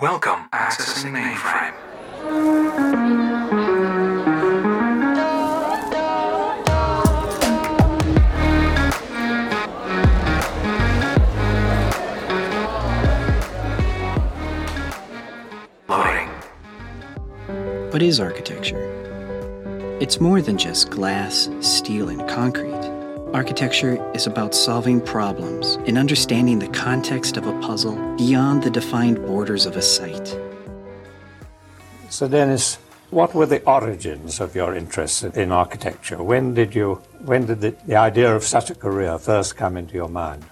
Welcome. Accessing mainframe. Loading. What is architecture? It's more than just glass, steel, and concrete. Architecture is about solving problems and understanding the context of a puzzle beyond the defined borders of a site. So, Dennis, what were the origins of your interest in architecture? When did you, when did the, the idea of such a career first come into your mind?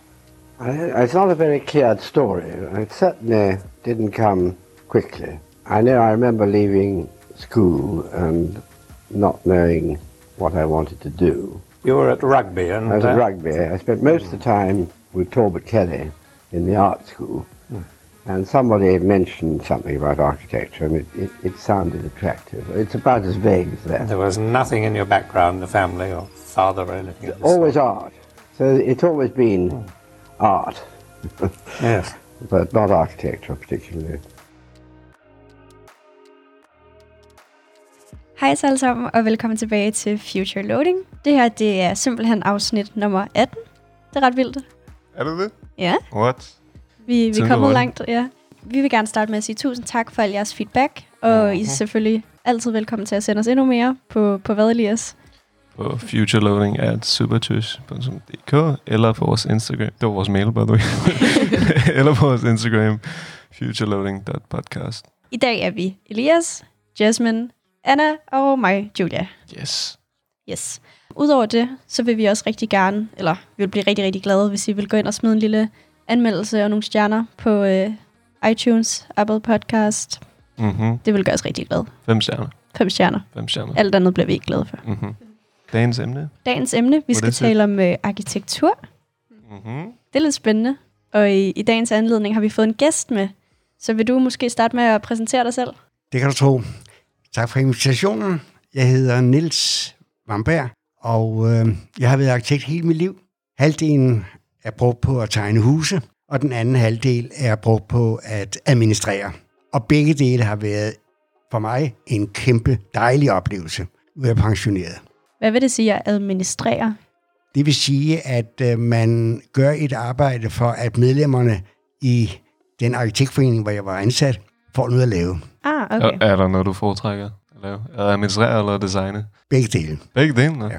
I, it's not a very clear story. It certainly didn't come quickly. I know I remember leaving school and not knowing what I wanted to do. You were at rugby, and I was at rugby. I spent most of the time with Talbot Kelly in the art school. Hmm. And somebody had mentioned something about architecture, and it, it, it sounded attractive. It's about as vague as that. there was nothing in your background, the family or father or anything. Always sort. art. So it's always been hmm. art, Yes. but not architecture particularly. Hej så alle sammen, og velkommen tilbage til Future Loading. Det her, det er simpelthen afsnit nummer 18. Det er ret vildt. Er det det? Ja, What? vi, vi er kommet langt. Ja. Vi vil gerne starte med at sige tusind tak for al jeres feedback, og I er selvfølgelig altid velkommen til at sende os endnu mere på, på hvad, Elias? På futureloading at supertush.dk eller på vores Instagram. Det var vores mail, by the way. eller på vores Instagram, futureloading.podcast. I dag er vi Elias, Jasmine, Anna og mig, Julia. Yes. Yes. Udover det, så vil vi også rigtig gerne, eller vi vil blive rigtig, rigtig glade, hvis I vil gå ind og smide en lille anmeldelse og nogle stjerner på øh, iTunes, Apple Podcast. Mm-hmm. Det vil gøre os rigtig glade. Fem stjerner. Fem stjerner. Fem stjerner. Alt andet bliver vi ikke glade for. Mm-hmm. Dagens emne. Dagens emne, vi skal tale om øh, arkitektur. Mm-hmm. Det er lidt spændende. Og i, i dagens anledning har vi fået en gæst med. Så vil du måske starte med at præsentere dig selv? Det kan du tro. Tak for invitationen. Jeg hedder Nils Vamberg, og øh, jeg har været arkitekt hele mit liv. Halvdelen er brugt på at tegne huse, og den anden halvdel er brugt på at administrere. Og begge dele har været for mig en kæmpe dejlig oplevelse. Nu er jeg pensioneret. Hvad vil det sige at administrere? Det vil sige, at øh, man gør et arbejde for, at medlemmerne i den arkitektforening, hvor jeg var ansat, får noget at lave. Okay. Er, er der noget, du foretrækker at lave? Er det administrere eller designe? Begge dele. Begge dele? Nå. Ja.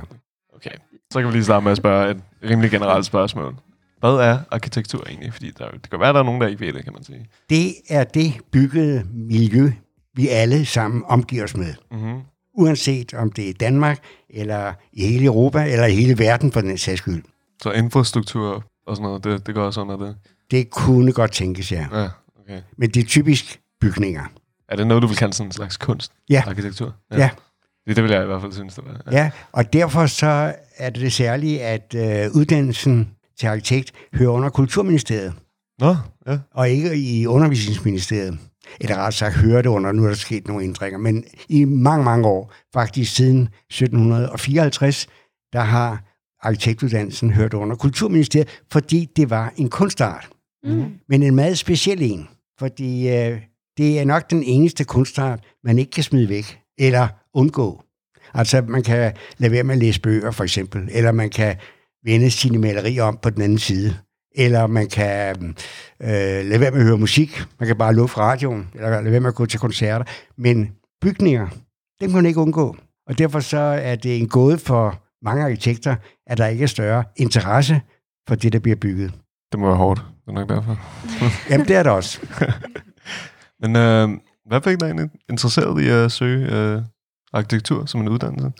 Okay. Så kan vi lige starte med at spørge et rimelig generelt spørgsmål. Hvad er arkitektur egentlig? Fordi der, det kan være, at der er nogen, der ikke ved det, kan man sige. Det er det byggede miljø, vi alle sammen omgiver os med. Mm-hmm. Uanset om det er Danmark, eller i hele Europa, eller i hele verden for den sags skyld. Så infrastruktur og sådan noget, det, det går også under det. Det kunne godt tænkes, ja. Ja, okay. Men det er typisk bygninger. Er det noget, du vil kalde sådan en slags kunst? Ja. Arkitektur? Ja. Det, det vil jeg i hvert fald synes, det var. Ja, og derfor så er det det særlige, at øh, uddannelsen til arkitekt hører under Kulturministeriet, Nå, ja. og ikke i Undervisningsministeriet. Eller ret sagt hører det under, nu er der sket nogle ændringer, men i mange, mange år, faktisk siden 1754, der har arkitektuddannelsen hørt under Kulturministeriet, fordi det var en kunstart. Mm. Men en meget speciel en, fordi øh, det er nok den eneste kunstart, man ikke kan smide væk eller undgå. Altså, man kan lade være med at læse bøger, for eksempel, eller man kan vende sine malerier om på den anden side, eller man kan øh, lade være med at høre musik, man kan bare lukke fra radioen, eller lade være med at gå til koncerter. Men bygninger, dem kan man ikke undgå. Og derfor så er det en gåde for mange arkitekter, at der ikke er større interesse for det, der bliver bygget. Det må være hårdt. Det er nok derfor. Jamen, det er det også. Men øh, hvad fik dig egentlig interesseret i at søge øh, arkitektur som en uddannelse?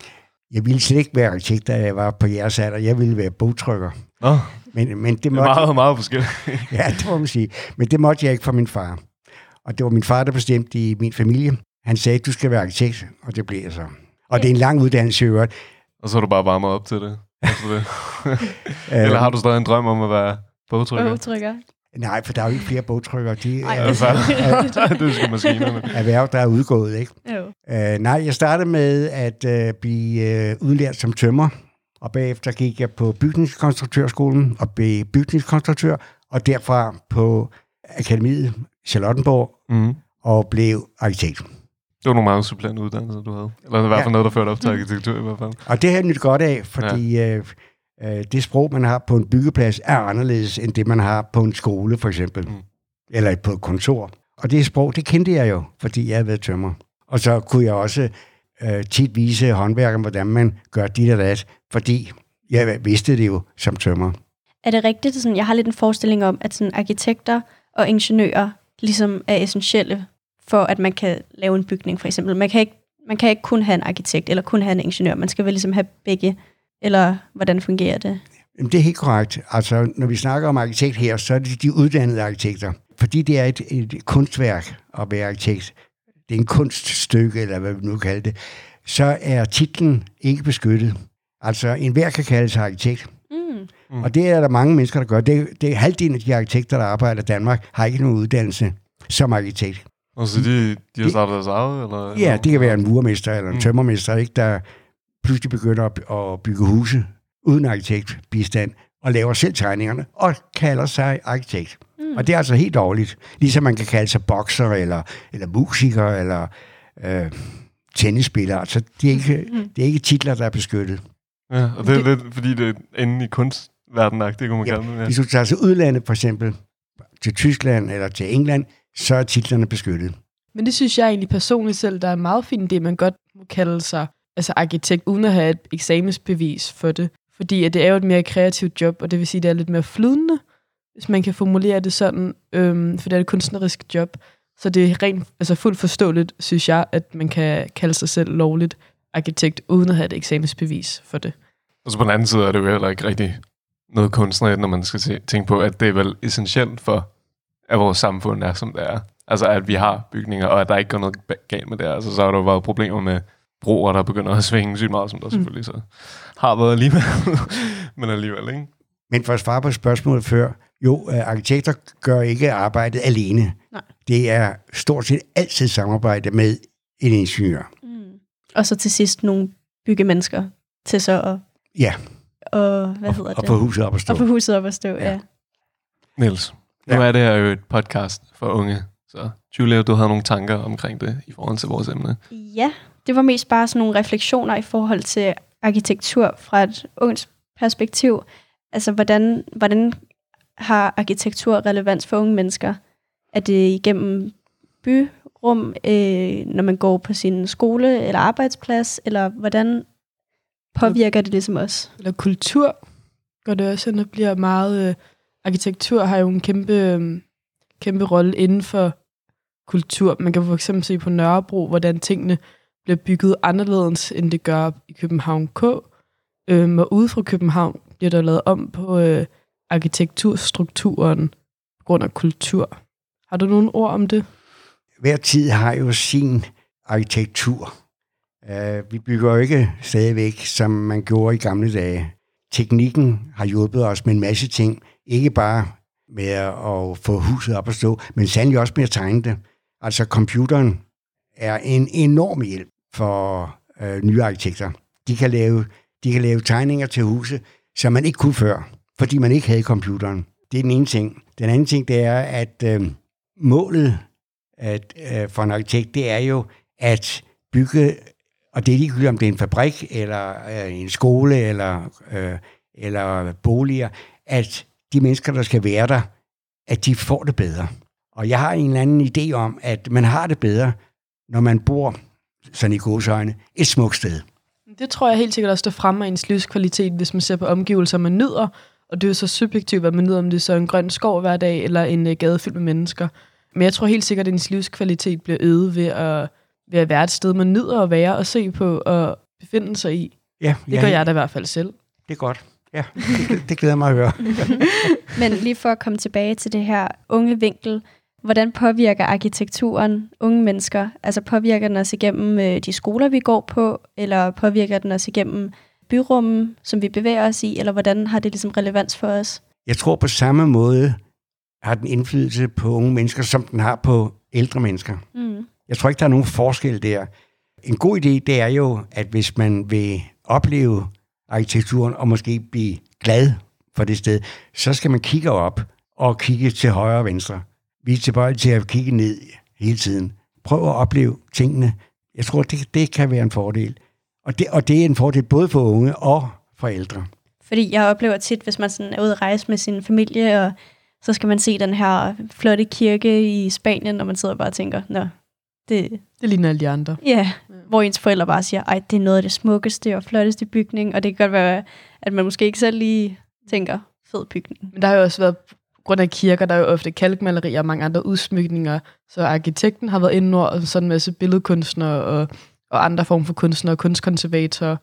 Jeg ville slet ikke være arkitekt, da jeg var på jeres alder. Jeg ville være bogtrykker. Nå, Men, men det, det er måtte, meget, meget forskelligt. ja, det må man sige. Men det måtte jeg ikke for min far. Og det var min far, der bestemte i min familie. Han sagde, du skal være arkitekt, og det blev jeg så. Og det er en lang uddannelse i øvrigt. Og så har du bare varmet op til det. det. Eller har du stadig en drøm om at være bogtrykker? Bogtrykker. Nej, for der er jo ikke flere bogtrykker. De Ej, er Ja, fair. det skal maskinerne. erhverv, der er udgået, ikke? Jo. Øh, nej, jeg startede med at øh, blive øh, udlært som tømmer, og bagefter gik jeg på bygningskonstruktørskolen og blev bygningskonstruktør, og derfra på akademiet Charlottenborg Mm. og blev arkitekt. Det var nogle meget supplerende uddannelser, du havde. Eller i hvert fald Ja. noget, der førte op til arkitektur i hvert fald. Og det har jeg nyt godt af, fordi ja. øh, øh, det sprog, man har på en byggeplads, er anderledes end det, man har på en skole, for eksempel. Mm. Eller på et kontor. Og det sprog, det kendte jeg jo, fordi jeg havde været tømmer. Og så kunne jeg også øh, tit vise håndværkeren, hvordan man gør dit og dat, fordi jeg vidste det jo som tømmer. Er det rigtigt? Sådan, jeg har lidt en forestilling om, at sådan, arkitekter og ingeniører ligesom er essentielle for, at man kan lave en bygning, for eksempel. Man kan ikke, man kan ikke kun have en arkitekt, eller kun have en ingeniør. Man skal vel ligesom have begge. Eller hvordan fungerer det? Jamen, det er helt korrekt. Altså, når vi snakker om arkitekt her, så er det de uddannede arkitekter. Fordi det er et, et kunstværk at være arkitekt. Det er en kunststykke, eller hvad vi nu kalder det. Så er titlen ikke beskyttet. Altså, enhver kan kalde sig arkitekt. Mm. Mm. Og det er der mange mennesker, der gør. Det, det er halvdelen af de arkitekter, der arbejder i Danmark, har ikke nogen uddannelse som arkitekt. Og så de, de har Det- startet deres eget? Eller, Ja, det kan være en murmester eller en Mm. tømmermester, ikke, der pludselig begynder at, bygge huse uden arkitektbistand, og laver selv tegningerne, og kalder sig arkitekt. Mm. Og det er altså helt dårligt. Ligesom man kan kalde sig bokser, eller, eller musiker, eller øh, tennisspiller. Altså, det er, ikke, Mm. det er ikke titler, der er beskyttet. Ja, og det er lidt, fordi det er inde i kunstverdenen det kunne man Ja, kalde det. Ja. Hvis du tager til udlandet, for eksempel til Tyskland eller til England, så er titlerne beskyttet. Men det synes jeg egentlig personligt selv, der er meget fint, det man godt må kalde sig altså arkitekt, uden at have et eksamensbevis for det. Fordi at det er jo et mere kreativt job, og det vil sige, at det er lidt mere flydende, hvis man kan formulere det sådan, øhm, for det er et kunstnerisk job. Så det er rent, altså fuldt forståeligt, synes jeg, at man kan kalde sig selv lovligt arkitekt, uden at have et eksamensbevis for det. Og så på den anden side er det jo heller ikke rigtig noget kunstnerisk, når man skal se, tænke på, at det er vel essentielt for, at vores samfund er, som det er. Altså, at vi har bygninger, og at der ikke går noget galt med det. Altså, så har der jo været problemer med broer, der begynder at svinge sygt meget, som der selvfølgelig så har været alligevel. Men alligevel, ikke? Men for at svare på spørgsmålet før, jo, øh, arkitekter gør ikke arbejdet alene. Nej. Det er stort set altid samarbejde med en ingeniør. Mm. Og så til sidst nogle byggemennesker til så at... Ja. Og hvad hedder og det? få huset op at stå. Og få huset op at stå, ja. Ja. ja. Niels, nu Ja. er det her jo et podcast for unge. Så Julia, du havde nogle tanker omkring det i forhold til vores emne. Ja, det var mest bare sådan nogle refleksioner i forhold til arkitektur fra et ungt perspektiv. Altså, hvordan, hvordan har arkitektur relevans for unge mennesker? Er det igennem byrum, øh, når man går på sin skole eller arbejdsplads, eller hvordan påvirker det ligesom os? Eller kultur går det også hen og bliver meget... Øh, arkitektur har jo en kæmpe, øh, kæmpe rolle inden for kultur. Man kan for eksempel se på Nørrebro, hvordan tingene bliver bygget anderledes, end det gør i København K. Øhm, og ude fra København bliver der lavet om på øh, arkitekturstrukturen på grund af kultur. Har du nogle ord om det? Hver tid har jo sin arkitektur. Uh, vi bygger jo ikke stadigvæk, som man gjorde i gamle dage. Teknikken har hjulpet os med en masse ting. Ikke bare med at få huset op at stå, men sandelig også med at tegne det. Altså computeren er en enorm hjælp for øh, nye arkitekter. De kan, lave, de kan lave tegninger til huse, som man ikke kunne før, fordi man ikke havde computeren. Det er den ene ting. Den anden ting, det er, at øh, målet at, øh, for en arkitekt, det er jo at bygge, og det er ligegyldigt, om det er en fabrik, eller øh, en skole, eller, øh, eller boliger, at de mennesker, der skal være der, at de får det bedre. Og jeg har en eller anden idé om, at man har det bedre, når man bor, sådan i godsøjne, et smukt sted. Det tror jeg helt sikkert også, der fremmer ens livskvalitet, hvis man ser på omgivelser, man nyder. Og det er jo så subjektivt, hvad man nyder, om det er så en grøn skov hver dag, eller en uh, gade fyldt med mennesker. Men jeg tror helt sikkert, at ens livskvalitet bliver øget ved at, ved at være et sted, man nyder at være og se på og befinde sig i. Ja, Det gør jeg da i hvert fald selv. Det er godt. Ja, det, det glæder mig at høre. Men lige for at komme tilbage til det her unge vinkel, hvordan påvirker arkitekturen unge mennesker? Altså påvirker den os igennem øh, de skoler, vi går på, eller påvirker den os igennem byrummen, som vi bevæger os i, eller hvordan har det ligesom relevans for os? Jeg tror på samme måde har den indflydelse på unge mennesker, som den har på ældre mennesker. Mm. Jeg tror ikke, der er nogen forskel der. En god idé, det er jo, at hvis man vil opleve arkitekturen og måske blive glad for det sted, så skal man kigge op og kigge til højre og venstre. Vi er tilbøjelige til at kigge ned hele tiden. Prøv at opleve tingene. Jeg tror, det, det kan være en fordel. Og det, og det er en fordel både for unge og for ældre. Fordi jeg oplever tit, hvis man sådan er ude at rejse med sin familie, og så skal man se den her flotte kirke i Spanien, og man sidder bare og tænker, nå, det, Det ligner alle de andre. ja, hvor ens forældre bare siger, ej, det er noget af det smukkeste og flotteste bygning, og det kan godt være, at man måske ikke selv lige tænker, fed bygning. Men der har jo også været, grund af kirker, der er jo ofte kalkmalerier og mange andre udsmykninger, så arkitekten har været inde over, og sådan en masse billedkunstnere og, og andre former for kunstnere, kunstkonservatorer,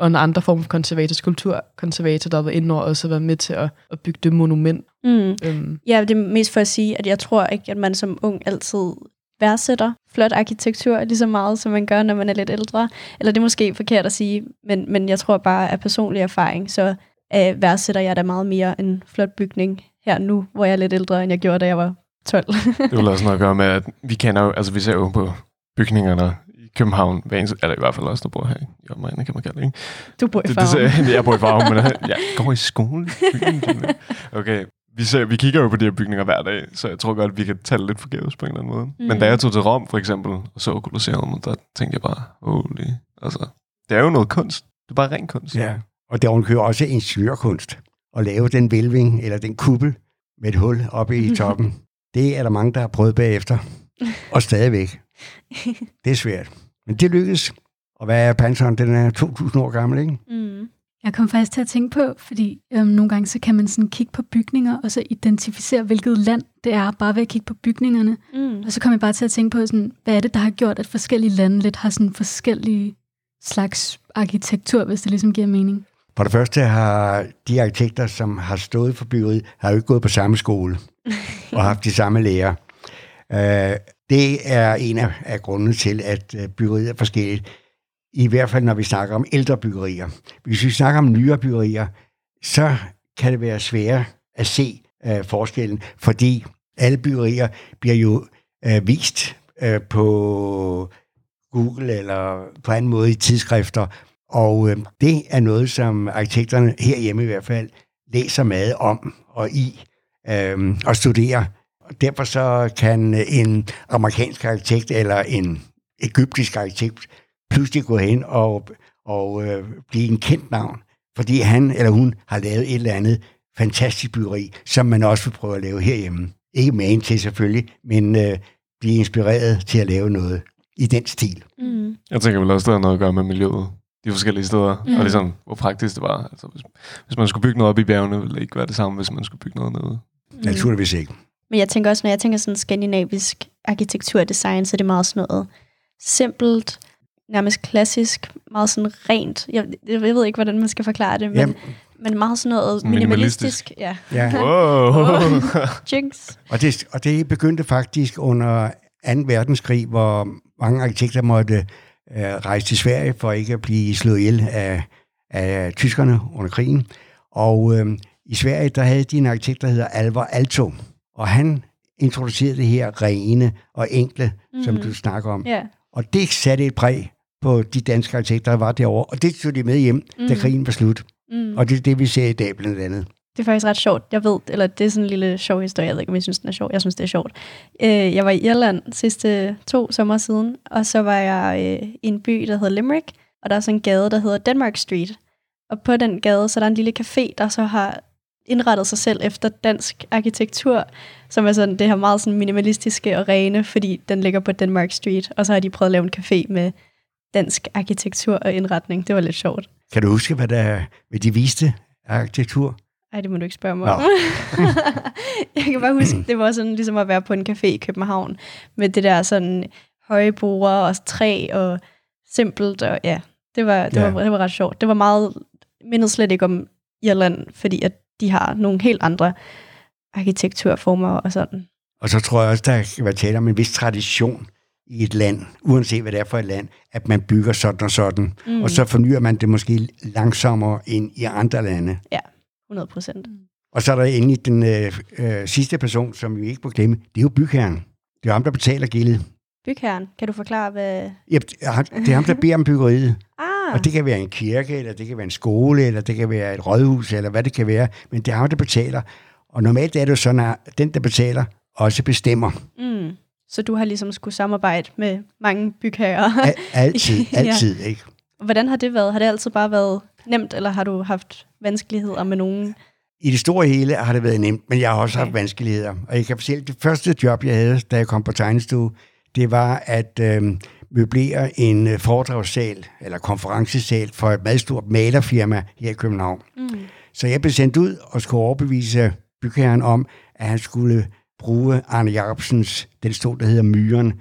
og en andre form for konservator, skulpturkonservator, der har været inde over, og også været med til at, at bygge det monument. Mm. Øhm, Ja, det er mest for at sige, at jeg tror ikke, at man som ung altid værdsætter flot arkitektur lige så meget, som man gør, når man er lidt ældre. Eller det er måske forkert at sige, men, men jeg tror bare af personlig erfaring, så øh, værdsætter jeg da meget mere en flot bygning her nu, hvor jeg er lidt ældre, end jeg gjorde, da jeg var 12. Det vil også noget at gøre med, at vi kender jo, altså vi ser jo på bygningerne i København, hver eneste, er det i hvert fald også, der bor her i Jørgen, kan man kalde det, ikke? du bor i Det, det, farven. ser- jeg bor i Farum, men jeg går i skole. Okay, vi, ser, vi kigger jo på de her bygninger hver dag, så jeg tror godt, at vi kan tale lidt forgæves på en eller anden måde. Mm. Men Mm. da jeg tog til Rom, for eksempel, og så Colosseum, der tænkte jeg bare, holy, altså, det er jo noget kunst. Det er bare ren kunst. Ja. Og der kører også ingeniørkunst. At lave den vælving eller den kuppel med et hul oppe i toppen. Det er der mange, der har prøvet bagefter. Og stadigvæk. Det er svært. Men det lykkedes. Og hvad er panseren? Den er 2.000 år gammel, ikke? Mm. Jeg kom faktisk til at tænke på, fordi øhm, nogle gange så kan man sådan kigge på bygninger, og så identificere, hvilket land det er, bare ved at kigge på bygningerne. Mm. Og så kom jeg bare til at tænke på, sådan, hvad er det, der har gjort, at forskellige lande lidt har sådan forskellige slags arkitektur, hvis det ligesom giver mening. For det første har de arkitekter, som har stået for byggeriet, har jo ikke gået på samme skole og haft de samme lærer. Øh, det er en af, af grundene til, at øh, byggeriet er forskelligt. I hvert fald, når vi snakker om ældre byggerier. Hvis vi snakker om nyere byggerier, så kan det være sværere at se øh, forskellen, fordi alle byggerier bliver jo øh, vist øh, på Google eller på anden måde i tidsskrifter, og øh, det er noget, som arkitekterne herhjemme i hvert fald læser meget om og i øh, og studerer. Og derfor så kan en amerikansk arkitekt eller en egyptisk arkitekt pludselig gå hen og, og øh, blive en kendt navn, fordi han eller hun har lavet et eller andet fantastisk byggeri, som man også vil prøve at lave herhjemme. Ikke magen til selvfølgelig, men øh, blive inspireret til at lave noget i den stil. Mm. Jeg tænker vel også, det har noget at gøre med miljøet. De forskellige steder, mm. Og ligesom, hvor praktisk det var. Altså, hvis, hvis man skulle bygge noget op i bjergene, ville det ikke være det samme, hvis man skulle bygge noget nede. Mm. Naturligvis ikke. Men jeg tænker også, når jeg tænker sådan skandinavisk arkitektur og design, så er det meget sådan noget simpelt, nærmest klassisk, meget sådan rent. Jeg, jeg ved ikke, hvordan man skal forklare det, men, Jamen. men meget sådan noget minimalistisk. minimalistisk. Ja. Ja. Wow! Jinx. Og det, og det begyndte faktisk under 2. verdenskrig, hvor mange arkitekter måtte øh, rejse til Sverige for ikke at blive slået ihjel af, af tyskerne under krigen. Og øh, i Sverige, der havde de en arkitekt, der hedder Alvar Alto, og han introducerede det her rene og enkle, mm. som Mhm. du snakker om. Ja. Og det satte et præg på de danske arkitekter, der var derovre, og det tog de med hjem, mm. da Mhm. krigen var slut. Mm. Og det er det, vi ser i dag blandt andet. Det er faktisk ret sjovt. Jeg ved, eller det er sådan en lille sjov historie. Jeg ved ikke, om jeg synes, den er sjov. Jeg synes, det er sjovt. Øh, jeg var i Irland sidste to sommer siden, og så var jeg øh, i en by, der hedder Limerick, og der er sådan en gade, der hedder Denmark Street. Og på den gade, så er der en lille café, der så har indrettet sig selv efter dansk arkitektur, som er sådan det her meget sådan minimalistiske og rene, fordi den ligger på Denmark Street, og så har de prøvet at lave en café med dansk arkitektur og indretning. Det var lidt sjovt. Kan du huske, hvad, der, hvad de viste arkitektur? Ej, det må du ikke spørge mig om. jeg kan bare huske, det var sådan ligesom at være på en café i København, med det der sådan høje borde og træ og simpelt, og ja, det var, det, Ja. ja. var, det var ret sjovt. Det var meget, mindede slet ikke om Irland, fordi at de har nogle helt andre arkitekturformer og sådan. Og så tror jeg også, der kan være tale om en vis tradition i et land, uanset hvad det er for et land, at man bygger sådan og sådan. Mm. Og så fornyer man det måske langsommere end i andre lande. 100 procent. Og så er der endelig den øh, øh, sidste person, som vi ikke må glemme, det er jo bygherren. Det er ham, der betaler gildet. Bygherren, kan du forklare, hvad... Ja, det er ham, der beder om byggeriet. Ah, Og det kan være en kirke, eller det kan være en skole, eller det kan være et rådhus, eller hvad det kan være. Men det er ham, der betaler. Og normalt er det jo sådan, at den, der betaler, også bestemmer. Mm. Så du har ligesom skulle samarbejde med mange bygherrer. Al- altid, Ja. altid, ikke? Hvordan har det været? Har det altid bare været nemt, eller har du haft vanskeligheder med nogen? I det store hele har det været nemt, men jeg har også Okay. haft vanskeligheder. Og jeg kan fortælle, det første job, jeg havde, da jeg kom på tegnestue, det var at øh, møblere en øh, foredragssal, eller konferencesal, for et meget stort malerfirma her i København. Mm. Så jeg blev sendt ud og skulle overbevise bygherren om, at han skulle bruge Arne Jacobsens, den stol, der hedder Myren.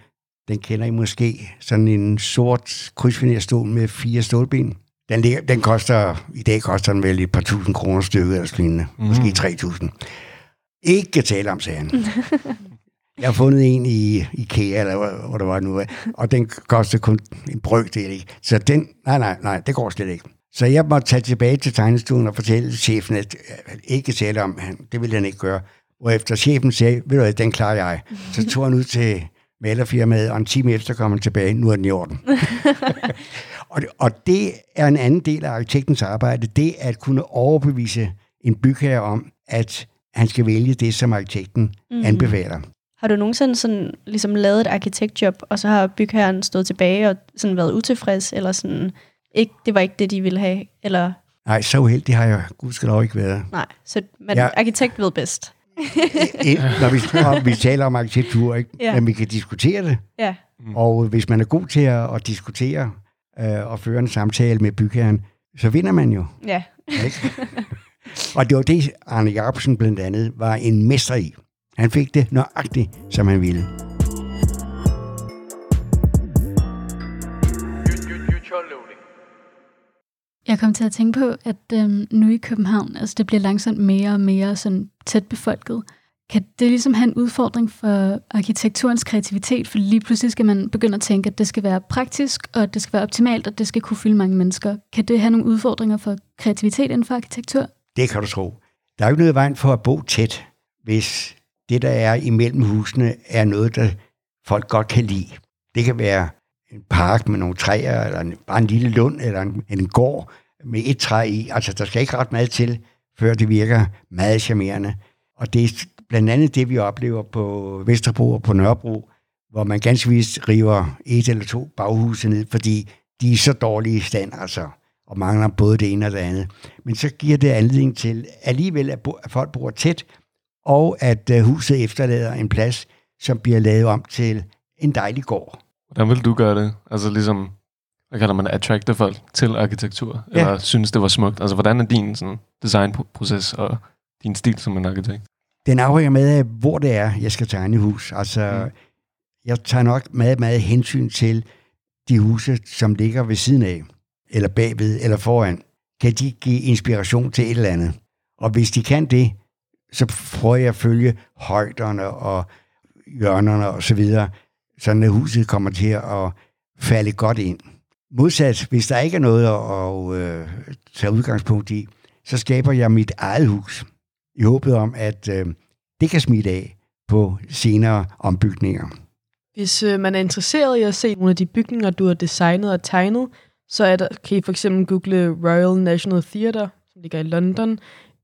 Den kender I måske. Sådan en sort krydsfinerstol med fire stålben. Den, ligger, den koster, i dag koster den vel et par tusind kroner stykket eller lignende. Mm. Måske 3.000. Ikke tale om, sagde han. Jeg har fundet en i IKEA, eller hvor, hvor det var nu, og den kostede kun en brøkdel. Ikke? Så den, nej, nej, nej, det går slet ikke. Så jeg måtte tage tilbage til tegnestuen og fortælle chefen, at ikke tale om, han, det ville han ikke gøre. Og efter chefen sagde, ved du hvad, den klarer jeg. Så tog han ud til malerfirmaet, og en time efter kom han tilbage, nu er den i orden. og, det, og det er en anden del af arkitektens arbejde, det er at kunne overbevise en bygherre om, at han skal vælge det, som arkitekten mm. anbefaler. Har du nogensinde sådan, ligesom lavet et arkitektjob, og så har bygherren stået tilbage og sådan været utilfreds, eller sådan, ikke, det var ikke det, de ville have, eller Nej, så uheldig har jeg gudskelov ikke været. nej, så man, Ja. ja. arkitekt ved bedst. Når vi, når vi taler om arkitektur, ikke? Ja. men vi kan diskutere det. Ja, Og hvis man er god til at, at diskutere øh, og føre en samtale med bygherren, så vinder man jo. ja. Ikke? og det var det, Arne Jacobsen blandt andet var en mester i. Han fik det nøjagtigt, som han ville. Jeg kom til at tænke på, at øhm, nu i København, altså det bliver langsomt mere og mere sådan tæt befolket. Kan det ligesom have en udfordring for arkitekturens kreativitet? For lige pludselig skal man begynde at tænke, at det skal være praktisk, og at det skal være optimalt, og det skal kunne fylde mange mennesker. Kan det have nogle udfordringer for kreativitet inden for arkitektur? Det kan du tro. Der er jo ikke noget i vejen for at bo tæt, hvis det, der er imellem husene, er noget, der folk godt kan lide. Det kan være en park med nogle træer, eller en, bare en lille lund, eller en, en gård med et træ i. Altså, der skal ikke ret meget til, før det virker meget charmerende. Og det er blandt andet det, vi oplever på Vesterbro og på Nørrebro, hvor man ganske vist river et eller to baghuse ned, fordi de er så dårlige i stand, altså, og mangler både det ene og det andet. Men så giver det anledning til alligevel, at, bo, at folk bor tæt, og at uh, huset efterlader en plads, som bliver lavet om til en dejlig gård. Hvordan vil du gøre det? Altså ligesom, hvad kalder man attracte folk til arkitektur? Ja. Eller synes, det var smukt? Altså, hvordan er din sådan, designproces og din stil som en arkitekt? Den afhænger med af, hvor det er, jeg skal tegne hus. Altså, Mm. jeg tager nok meget, meget hensyn til de huse, som ligger ved siden af, eller bagved, eller foran. Kan de give inspiration til et eller andet? Og hvis de kan det, så prøver jeg at følge højderne og hjørnerne og så videre, sådan at huset kommer til at falde godt ind. Modsat, hvis der ikke er noget at, at øh, tage udgangspunkt i, så skaber jeg mit eget hus i håbet om, at øh, det kan smitte af på senere ombygninger. Hvis øh, man er interesseret i at se nogle af de bygninger, du har designet og tegnet, så er der, kan I for eksempel google Royal National Theatre, som ligger i London,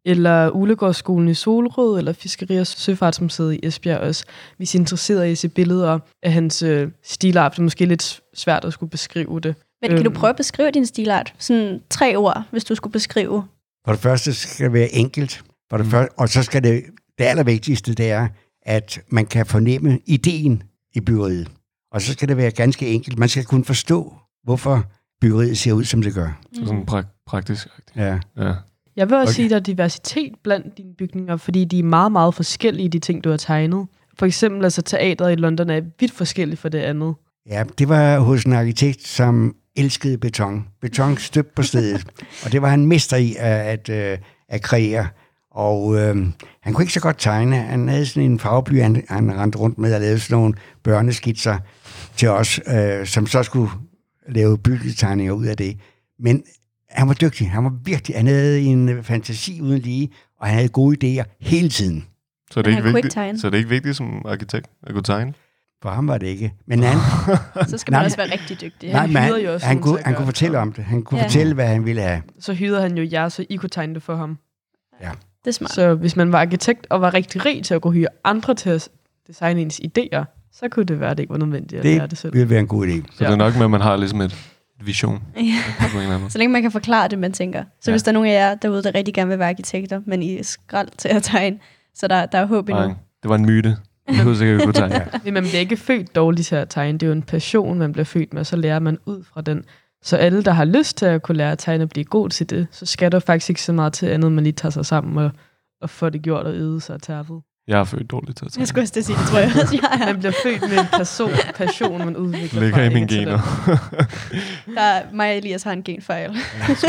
eller Ulegårdsskolen i Solrød, eller Fiskeri- og Søfartsmuseet i Esbjerg også, hvis I er interesseret i at se billeder af hans øh, stilart. Det er måske lidt svært at skulle beskrive det. Men kan du Øhm. prøve at beskrive din stilart? Sådan tre ord, hvis du skulle beskrive. For det første skal det være enkelt, for det første, og så skal det, det allervigtigste, det er, at man kan fornemme ideen i byggeriet. Og så skal det være ganske enkelt. Man skal kunne forstå, hvorfor byggeriet ser ud, som det gør. Så sådan pra- praktisk. Ja. Ja. Jeg vil også Okay. okay. sige, at der er diversitet blandt dine bygninger, fordi de er meget, meget forskellige, de ting, du har tegnet. For eksempel, altså teateret i London er vidt forskelligt fra det andet. Ja, det var hos en arkitekt, som elskede beton. Beton støbt på stedet. og det var han mester i at, at, øh, at kreere. Og øh, han kunne ikke så godt tegne. Han havde sådan en farvebly, han, han rendte rundt med og lavede sådan nogle børneskitser til os, øh, som så skulle lave byggetegninger ud af det. Men han var dygtig. Han var virkelig, han havde en fantasi uden lige, og han havde gode idéer hele tiden. Så er det, ikke vigtigt, så er det ikke vigtigt som arkitekt at kunne tegne? For ham var det ikke. Men han, Så skal Nej, man også være rigtig dygtig. nej, han hyrede han, jo også han, kunne, til at han kunne fortælle for om det. Han kunne Ja. fortælle, hvad han ville have. Så hyrede han jo jer, så I kunne tegne det for ham. Det er smart. Så hvis man var arkitekt og var rigtig rig til at kunne hyre andre til at designe ens idéer, så kunne det være, at det ikke var nødvendigt at Det lære det selv. vil være en god idé. Så ja. det er nok med, at man har ligesom et vision. Ja. Så længe man kan forklare det, man tænker. Så Ja. ja. hvis der er nogen af jer derude, der rigtig gerne vil være arkitekter, men I er skrald til at tegne, så der, der er håb endnu. Nej, det var en myte. Jeg kunne sikkert kunne tegne. Men man bliver ikke født dårligt til at tegne. Det er jo en passion, man bliver født med, og så lærer man ud fra den. Så alle, der har lyst til at kunne lære at tegne og blive god til det, så skal der faktisk ikke så meget til andet, man lige tager sig sammen og, og får det gjort og øde sig og tærpet. Jeg er født dårligt til at tegne. Jeg skulle også at sige, det tror jeg også, jeg er. Man bliver født med en person, passion, man udvikler Ligger i mine gener. Der er, mig og Elias har en genfejl.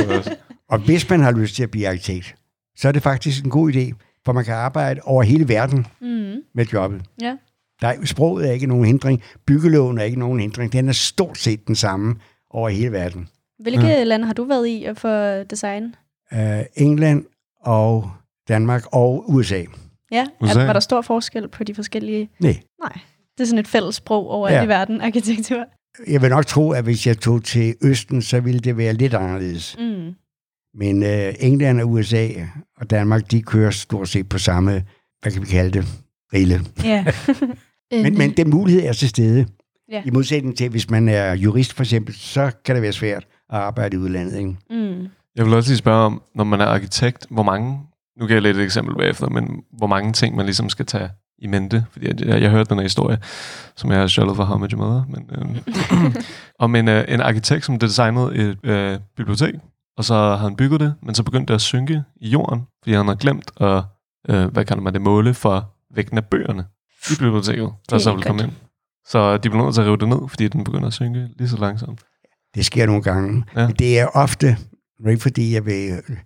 Og hvis man har lyst til at blive arkitekt, så er det faktisk en god idé, for man kan arbejde over hele verden Mm. med jobbet. Ja. Der er, sproget er ikke nogen hindring, byggeloven er ikke nogen hindring, den er stort set den samme over hele verden. Hvilke ja. lande har du været i få design? Uh, England og Danmark og USA. Ja, USA? er, var der stor forskel på de forskellige? Nej. Nej, det er sådan et fælles sprog over ja. i verden, arkitektur. Jeg vil nok tro, at hvis jeg tog til Østen, så ville det være lidt anderledes. Mm. Men uh, England og USA og Danmark, de kører stort set på samme, hvad kan vi kalde det, rille. Ja. Men, men den mulighed er til stede. Ja. I modsætning til, hvis man er jurist for eksempel, så kan det være svært at arbejde i udlandet. Ikke? mm. Jeg vil også lige spørge om, når man er arkitekt, hvor mange, nu kan jeg lidt et eksempel bagefter, men hvor mange ting man ligesom skal tage i mente. Fordi jeg, jeg, jeg hørte den her historie, som jeg har stjålet fra How Your Mother, men, øh, om en, øh, en arkitekt, som designede et øh, bibliotek, og så havde han bygget det, men så begyndte det at synke i jorden, fordi han havde glemt at, øh, hvad kalder man det, måle for vægten af bøgerne i biblioteket, der er så ville komme ind. Så de blev nødt til at rive det ned, fordi den begynder at synke lige så langsomt. Det sker nogle gange. Ja. Men det er ofte, ikke fordi jeg vil øh,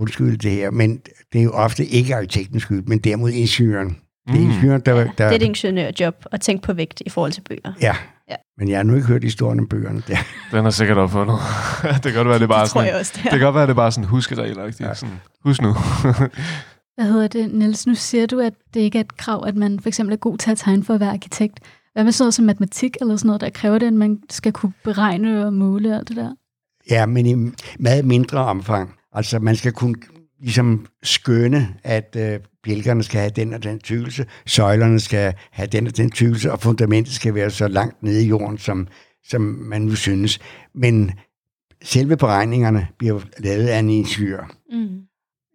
undskylde det her, men det er jo ofte ikke arkitektens skyld, men derimod ingeniøren. Det er Mm. ingeniøren, der... der Det er et ingeniørjob at tænke på vægt i forhold til bøger. Ja. Ja. Men jeg har nu ikke hørt historien om bøgerne. Der. Den er sikkert opfundet. det kan godt være, det er bare det sådan, også, det det kan godt være, det er bare sådan huskeregel ja. sådan, Husk nu. Hvad hedder det, Niels? Nu siger du, at det ikke er et krav, at man for eksempel er god til at tegne for at være arkitekt. Hvad med sådan noget som matematik eller sådan noget, der kræver det, at man skal kunne beregne og måle og alt det der? Ja, men i meget mindre omfang. Altså, man skal kunne ligesom skønne, at øh, bjælkerne skal have den og den tykkelse, søjlerne skal have den og den tykkelse, og fundamentet skal være så langt nede i jorden, som, som man nu synes. Men selve beregningerne bliver lavet af en ingeniør. Mm.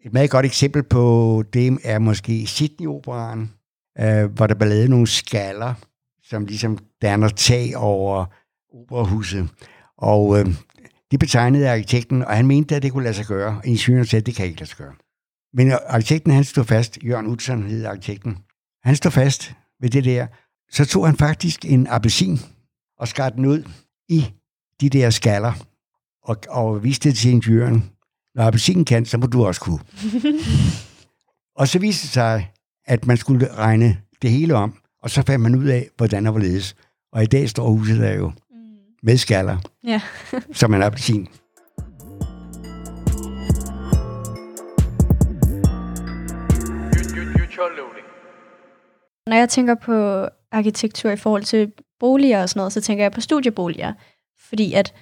Et meget godt eksempel på det er måske Sydney-operaen, øh, hvor der blev lavet nogle skaller, som ligesom danner tag over operahuset. Og øh, de betegnede arkitekten, og han mente, at det kunne lade sig gøre. Og ingeniøren sagde, at det kan ikke lade sig gøre. Men arkitekten, han stod fast, Jørgen Utzon hed arkitekten, han stod fast ved det der. Så tog han faktisk en appelsin og skar den ud i de der skaller, og, og viste det til ingeniøren. Når appelsinen kan, så må du også kunne. og så viste det sig, at man skulle regne det hele om, og så fandt man ud af, hvordan og hvorledes. Og i dag står huset der jo med skaller, Ja. som en appelsin. Når jeg tænker på arkitektur i forhold til boliger og sådan noget, så tænker jeg på studieboliger. Fordi at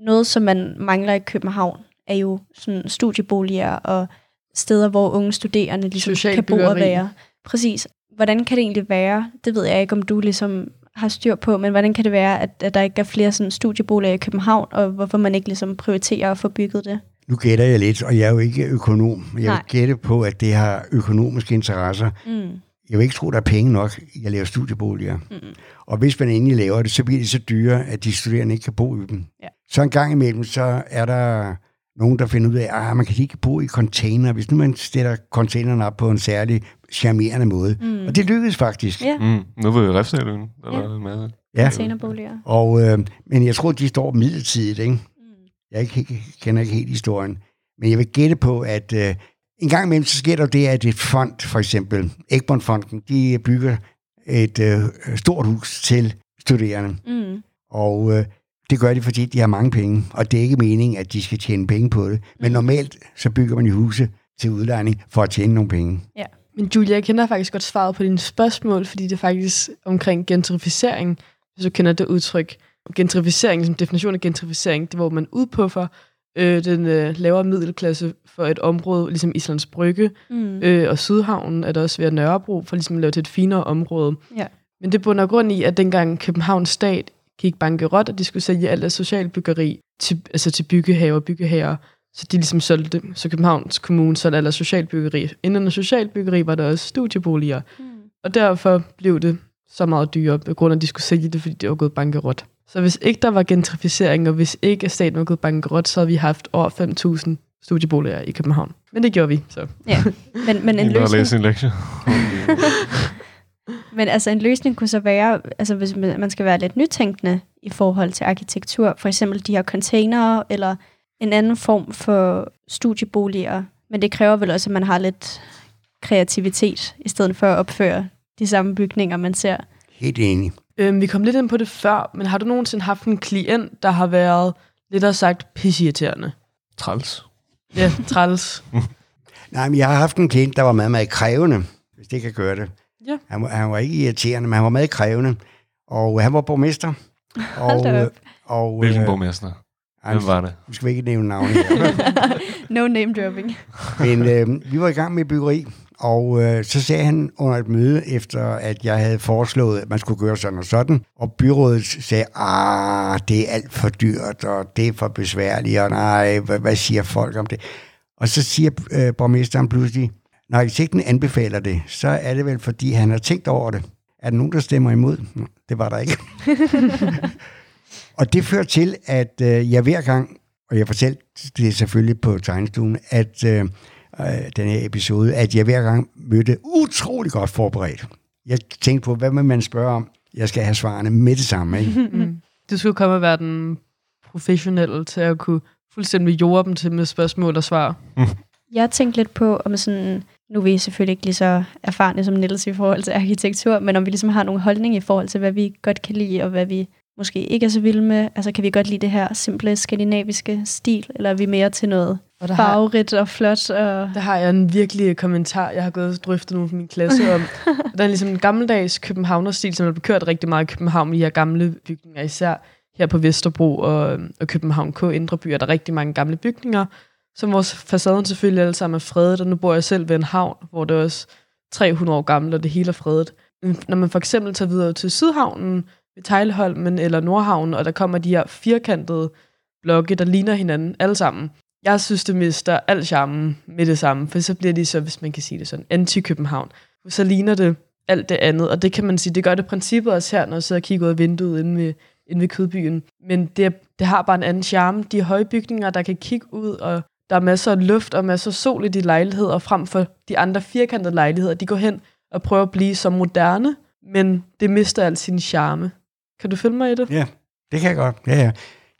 noget, som man mangler i København, er jo sådan studieboliger og steder, hvor unge studerende ligesom Socialt kan bo og være. Præcis. Hvordan kan det egentlig være? Det ved jeg ikke, om du ligesom har styr på, men hvordan kan det være, at, at der ikke er flere sådan studieboliger i København, og hvorfor man ikke ligesom prioriterer at få bygget det? Nu gætter jeg lidt, og jeg er jo ikke økonom. Jeg vil Nej. gætte på, at det har økonomiske interesser. Mm. Jeg vil ikke tro, der er penge nok i at lave studieboliger. Mm. Og hvis man endelig laver det, så bliver de så dyre, at de studerende ikke kan bo i dem. Ja. Så en gang imellem, så er der nogen, der finder ud af, at ah, man kan ikke bo i container, hvis nu man stiller containerne op på en særlig charmerende måde. Mm. Og det lykkedes faktisk. Ja, Mm, nu vil jeg refstællen. Der Ja. ja. er containerboliger. Og, øh, men jeg tror, de står midlertidigt, ikke? Mm. Jeg ikke, ikke, kender ikke helt historien. Men jeg vil gætte på, at øh, en gang imellem, så sker der det, at et fond, for eksempel Egmont-fonden, de bygger et øh, stort hus til studerende. Mm. Og øh, det gør de, fordi de har mange penge. Og det er ikke meningen, at de skal tjene penge på det. Men Mm. normalt, så bygger man jo huse til udlejning for at tjene nogle penge. Men Julia, jeg kender faktisk godt svaret på dine spørgsmål, fordi det er faktisk omkring gentrificering, hvis du kender det udtryk. Gentrificering, som definition af gentrificering, det er, hvor man udpuffer øh, den øh, lavere middelklasse for et område, ligesom Islands Brygge, Mm. øh, og Sydhavnen er der også ved at Nørrebro, for ligesom at lave til et finere område. Ja. Men det bunder grund i, at dengang Københavns stat gik bankerot, og de skulle sælge alt af socialbyggeri til, altså til byggehaver og byggehaver, så de ligesom solgte det. Så Københavns Kommune solgte alt af socialbyggeri. Inden af socialbyggeri var der også studieboliger. Mm. Og derfor blev det så meget dyrere, på grund af, at de skulle sælge det, fordi det var gået bankerot. Så hvis ikke der var gentrificering, og hvis ikke at staten var gået bankerot, så havde vi haft over 5.000 studieboliger i København. Men det gjorde vi, så. Ja, men, men en løsning... læst en lektie. Men altså en løsning kunne så være, altså hvis man man skal være lidt nytænkende i forhold til arkitektur, for eksempel de her containere, eller en anden form for studieboliger. Men det kræver vel også, at man har lidt kreativitet, i stedet for at opføre de samme bygninger, man ser. Helt enig. Øhm, vi kom lidt ind på det før, men har du nogensinde haft en klient, der har været lidt af sagt pisseirriterende? Træls. Ja, træls. Nej, men jeg har haft en klient, der var meget, meget krævende, hvis det kan gøre det. Ja. Han, var- han var ikke irriterende, men han var meget krævende. Og han var borgmester. Og, op. og, Hvilken øh, borgmester? ej, Hvem var det? Nu skal vi ikke nævne navne her. no name dropping. Men øh, vi var i gang med byggeri, og øh, så sagde han under et møde, efter at jeg havde foreslået, at man skulle gøre sådan og sådan, og byrådet sagde, ah, det er alt for dyrt, og det er for besværligt, og nej, hvad, hvad siger folk om det? Og så siger øh, borgmesteren pludselig, når arkitekten anbefaler det, så er det vel, fordi han har tænkt over det. Er der nogen, der stemmer imod? Nå, Det var der ikke. og det førte til, at øh, jeg hver gang, og jeg fortalte det selvfølgelig på tegnestuen, at øh, øh, den her episode, at jeg hver gang mødte utrolig godt forberedt. Jeg tænkte på, hvad vil man spørge om? Jeg skal have svarene med det samme. Ikke? Mm. Du skulle komme og være den professionelle til at kunne fuldstændig jorde dem til med spørgsmål og svar. Jeg tænkte lidt på, om sådan, nu er vi selvfølgelig ikke lige så erfarne som Niels i forhold til arkitektur, men om vi ligesom har nogle holdning i forhold til, hvad vi godt kan lide, og hvad vi måske ikke er så vilde med. Altså kan vi godt lide det her simple skandinaviske stil, eller er vi mere til noget Og der farverigt og flot? Og... der har jeg en virkelig kommentar, jeg har gået og drøftet nogle fra min klasse om. Der er ligesom en gammeldags københavnerstil, som er blevet kørt rigtig meget i København, i de her gamle bygninger, især her på Vesterbro og, og København K. Indre By, er der rigtig mange gamle bygninger, som vores facaden selvfølgelig alle sammen er fredet, og nu bor jeg selv ved en havn, hvor det er også 300 år gammelt, og det hele er fredet. Når man for eksempel tager videre til Sydhavnen, ved Tejlholmen eller Nordhavnen, og der kommer de her firkantede blokke, der ligner hinanden alle sammen. Jeg synes, det mister al charmen med det samme, for så bliver de så, hvis man kan sige det sådan, anti-København. Så ligner det alt det andet, og det kan man sige, det gør det princippet også her, når jeg sidder og kigger ud af vinduet inde ved, inde ved Kødbyen. Men det, det har bare en anden charme. De høje bygninger, der kan kigge ud, og der er masser af luft og masser af sol i de lejligheder, frem for de andre firkantede lejligheder. De går hen og prøver at blive så moderne, men det mister al sin charme. Kan du følge mig i det? Ja, det kan jeg godt. Ja, ja.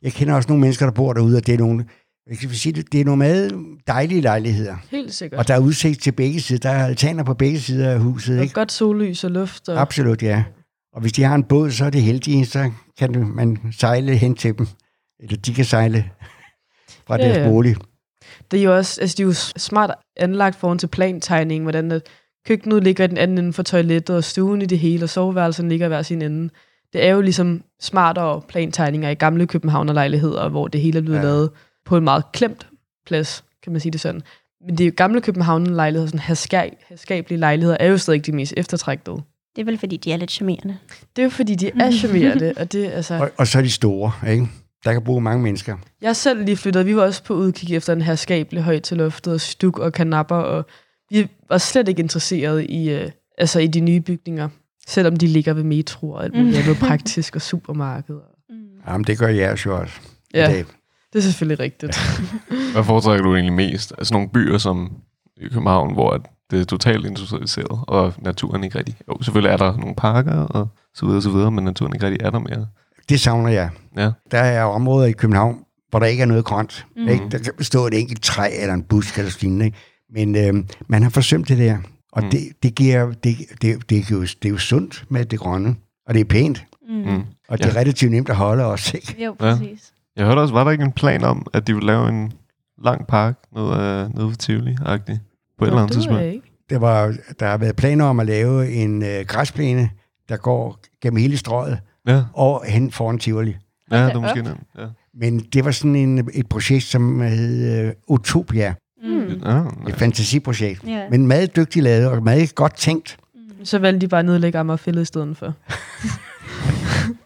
Jeg kender også nogle mennesker, der bor derude, og det er nogle, jeg kan sige det, det er nogle meget dejlige lejligheder. Helt sikkert. Og der er udsigt til begge sider. Der er altaner på begge sider af huset, Og ikke? godt sollys og luft. Og... Absolut, ja. Og hvis de har en båd, så er det heldige, så kan man sejle hen til dem. Eller de kan sejle fra Ja, deres ja. bolig. Det er jo også, altså de er jo smart anlagt foran til plantegningen, hvordan at køkkenet ligger i den anden ende for toilettet, og stuen i det hele, og soveværelsen ligger i hver sin ende. Det er jo ligesom smartere plantegninger i gamle Københavnerlejligheder, hvor det hele er blevet Ja. lavet på en meget klemt plads, kan man sige det sådan. Men det jo gamle Københavnerlejligheder, sådan herskab, herskabelige lejligheder, er jo stadig de mest eftertragtede. Det er vel, fordi de er lidt charmerende. Det er jo fordi, de er charmerende, og det altså... Og, og så er de store, ikke? Der kan bruge mange mennesker. Jeg er selv lige flyttet, vi var også på udkig efter en herskabelig højt til loftet, og stuk og kanapper, og vi var slet ikke interesseret i, øh, altså i de nye bygninger, selvom de ligger ved metro og alt muligt andet praktisk og supermarkeder. Jamen, det gør jeres jo også. Ja, Det, det er selvfølgelig rigtigt. Hvad foretrækker du egentlig mest? Altså nogle byer som i København, hvor at det er totalt industrialiseret, og naturen ikke rigtig... Jo, selvfølgelig er der nogle parker og så videre, så videre, men naturen ikke rigtig er der mere. Det savner jeg. Ja. Der er områder i København, hvor der ikke er noget grønt. Mm. Ikke? Der kan stå et enkelt træ eller en busk eller sådan noget. Men øh, man har forsømt det der. Og Mm. det, det, giver, det, det, det, er jo, det er jo sundt med det grønne. Og det er pænt. Mm. Og det er Ja. relativt nemt at holde også. Ikke? Jo, præcis. Jeg hørte også, var der ikke en plan om, at de ville lave en lang park nede, uh, nede ved Tivoli-agtigt? På et eller andet det tidspunkt. Der, var, der har været planer om at lave en øh, græsplæne, der går gennem hele strøget Ja, og hen foran Tivoli. ja det da er måske. Ja. Men det var sådan en, et projekt, som hed øh, Utopia. Mm. Ja, Et fantasiprojekt. Ja. Men meget dygtigt lavet og meget godt tænkt. Så valgte de bare at nedlægge Amagerfællet i stedet for.